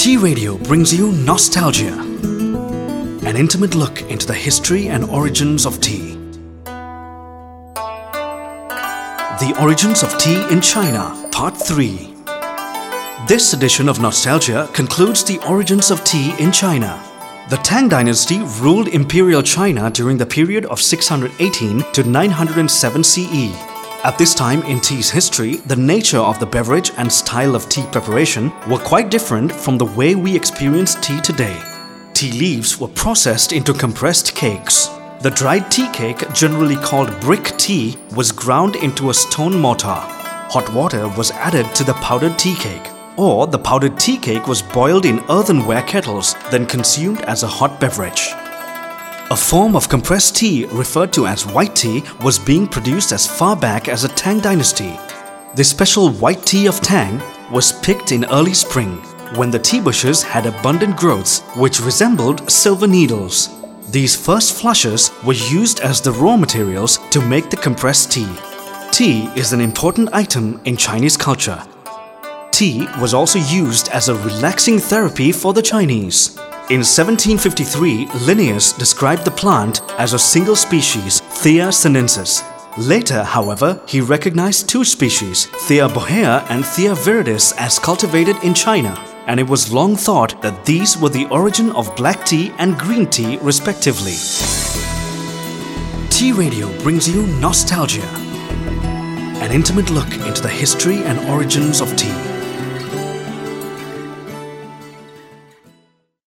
Tea Radio brings you Nostalgia, an intimate look into the history and origins of tea. The Origins of Tea in China, Part 3. This edition of Nostalgia concludes the origins of tea in China. The Tang dynasty ruled imperial China during the period of 618 to 907 CE. At this time in tea's history, the nature of the beverage and style of tea preparation were quite different from the way we experience tea today. Tea leaves were processed into compressed cakes. The dried tea cake, generally called brick tea, was ground into a stone mortar. Hot water was added to the powdered tea cake, or the powdered tea cake was boiled in earthenware kettles, then consumed as a hot beverage. A form of compressed tea referred to as white tea was being produced as far back as the Tang dynasty. This special white tea of Tang was picked in early spring when the tea bushes had abundant growths which resembled silver needles. These first flushes were used as the raw materials to make the compressed tea. Tea is an important item in Chinese culture. Tea was also used as a relaxing therapy for the Chinese. In 1753, Linnaeus described the plant as a single species, Thea sinensis. Later, however, he recognized two species, Thea bohea and Thea viridis, as cultivated in China, and it was long thought that these were the origin of black tea and green tea, respectively. Tea Radio brings you Nostalgia, an intimate look into the history and origins of tea.